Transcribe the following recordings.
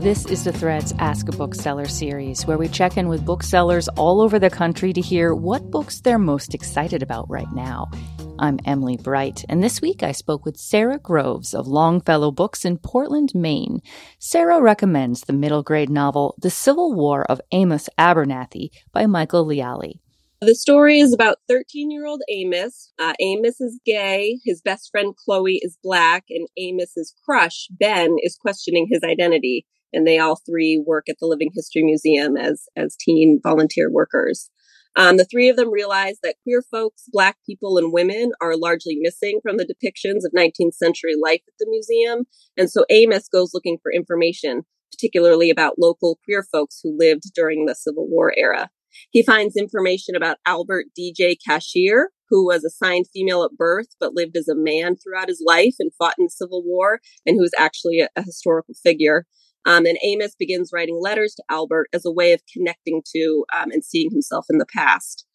This is the Threads Ask a Bookseller series, where we check in with booksellers all over the country to hear what books they're most excited about right now. I'm Emily Bright, and this week I spoke with Sara Groves of Longfellow Books in Portland, Maine. Sara recommends the middle grade novel The Civil War of Amos Abernathy by Michael Leali. The story is about 13 year old Amos. Uh, Amos is gay. His best friend Chloe is black, and Amos's crush Ben is questioning his identity. And they all three work at the Living History Museum as as teen volunteer workers. Um, the three of them realize that queer folks, black people, and women are largely missing from the depictions of 19th century life at the museum. And so Amos goes looking for information, particularly about local queer folks who lived during the Civil War era. He finds information about Albert DJ Cashier, who was assigned female at birth but lived as a man throughout his life and fought in the Civil War, and who is actually a, a historical figure. Um, and Amos begins writing letters to Albert as a way of connecting to um, and seeing himself in the past.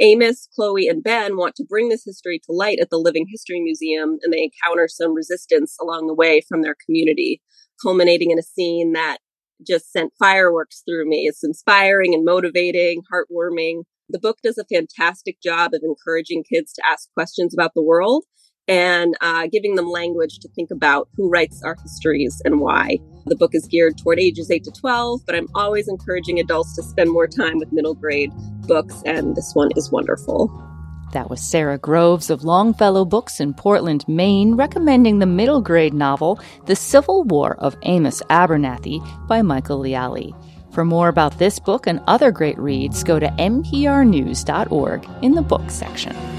Amos, Chloe, and Ben want to bring this history to light at the Living History Museum, and they encounter some resistance along the way from their community, culminating in a scene that just sent fireworks through me. It's inspiring and motivating, heartwarming. The book does a fantastic job of encouraging kids to ask questions about the world and uh, giving them language to think about who writes our histories and why. The book is geared toward ages 8 to 12, but I'm always encouraging adults to spend more time with middle grade books, and this one is wonderful. That was Sara Groves of Longfellow Books in Portland, Maine, recommending the middle grade novel The Civil War of Amos Abernathy by Michael Leali. For more about this book and other great reads, go to nprnews.org in the book section.